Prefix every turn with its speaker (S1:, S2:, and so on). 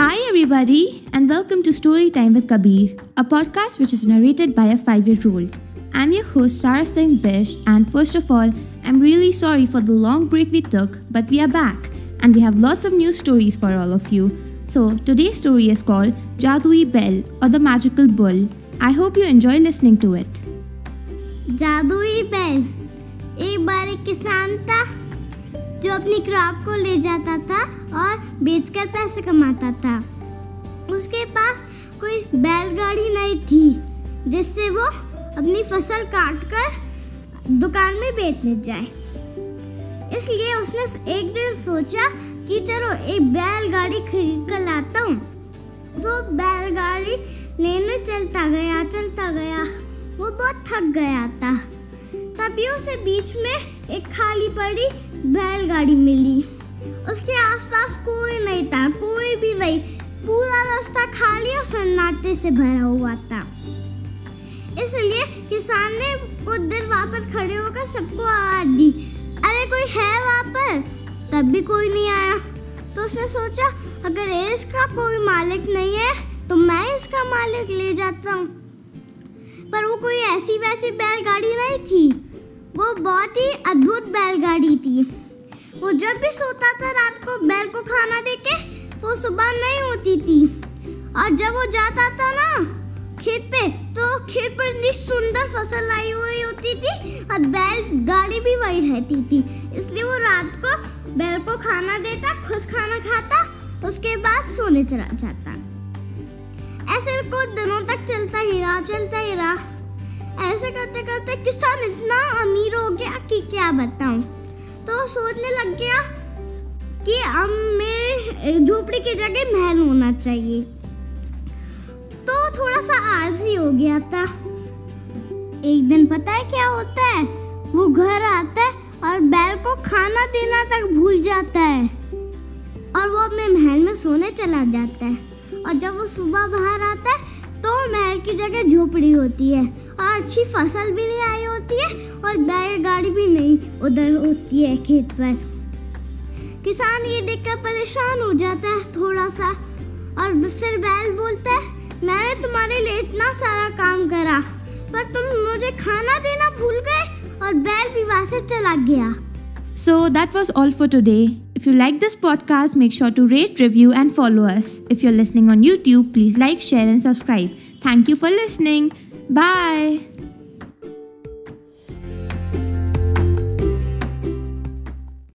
S1: Hi, everybody, and welcome to Story Time with Kabir, a podcast which is narrated by a five year old. I'm your host, Sarah Singh Bish, and first of all, I'm really sorry for the long break we took, but we are back, and we have lots of new stories for all of you. So, today's story is called Jadui Bell or the Magical Bull. I hope you enjoy listening to it.
S2: जादुई बैल एक बार एक किसान था जो अपनी crop को ले जाता था और बेचकर पैसे कमाता था। उसके पास कोई बैलगाड़ी नहीं थी, जिससे वो अपनी फ़सल काट कर दुकान में बेचने जाए। इसलिए उसने एक दिन सोचा कि चलो एक बैलगाड़ी खरीद कर लाता हूँ। तो बैलगाड़ी लेने चलता गया चलता गया। वो बहुत थक गया था। तभी उसे बीच में एक खाली पड़ी बैलगाड़ी मिली। उसके आसपास कोई नहीं था, कोई भी नहीं। पूरा रास्ता खाली और सन्नाटे से भरा हुआ था। इसलिए किसान ने कुछ देर वहाँ पर खड़े होकर सबको आवाज़ दी, अरे, कोई है वहाँ पर? तब भी कोई नहीं आया। तो उसने सोचा, अगर इसका कोई मालिक नहीं है तो मैं इसका मालिक ले जाता हूँ। पर वो कोई ऐसी वैसी बैलगाड़ी नहीं थी। वो बहुत ही अद्भुत बैलगाड़ी थी। वो जब भी सोता था, रात को बैल को खाना देके वो सुबह नहीं होती थी। और जब वो जाता था ना खेत पे तो खेत पर इतनी सुंदर फ़सल आई हुई होती थी और बैल गाड़ी भी वही रहती थी। इसलिए वो रात को बैल को खाना देता, खुद खाना खाता, उसके बाद सोने चला जाता। ऐसे कुछ दिनों तक चलता ही रहा, चलता ऐसे करते करते किसान इतना अमीर हो गया कि क्या बताऊँ? तो सोचने लग गया कि अब मेरे झोपड़ी की जगह महल होना चाहिए। तो थोड़ा सा आलसी हो गया था। एक दिन पता है क्या होता है? वो घर आता है और बैल को खाना देना तक भूल जाता है। और वो अपने महल में सोने चला जाता है। और जब वो सुबह बाहर आता है तो महल की जगह झोपड़ी होती है। और अच्छी फ़सल भी नहीं आई होती है और बैलगाड़ी भी नहीं उधर होती है खेत पर किसान ये देखकर परेशान हो जाता है थोड़ा सा और फिर बैल बोलता है मैंने तुम्हारे लिए इतना सारा काम करा पर तुम मुझे खाना देना भूल गए और बैल भी वहाँ से चला गया
S1: So that was all for today. If you like this podcast, make sure to rate, review, and follow us. If you're listening on YouTube, please like, share, and subscribe. Thank you for listening. Bye.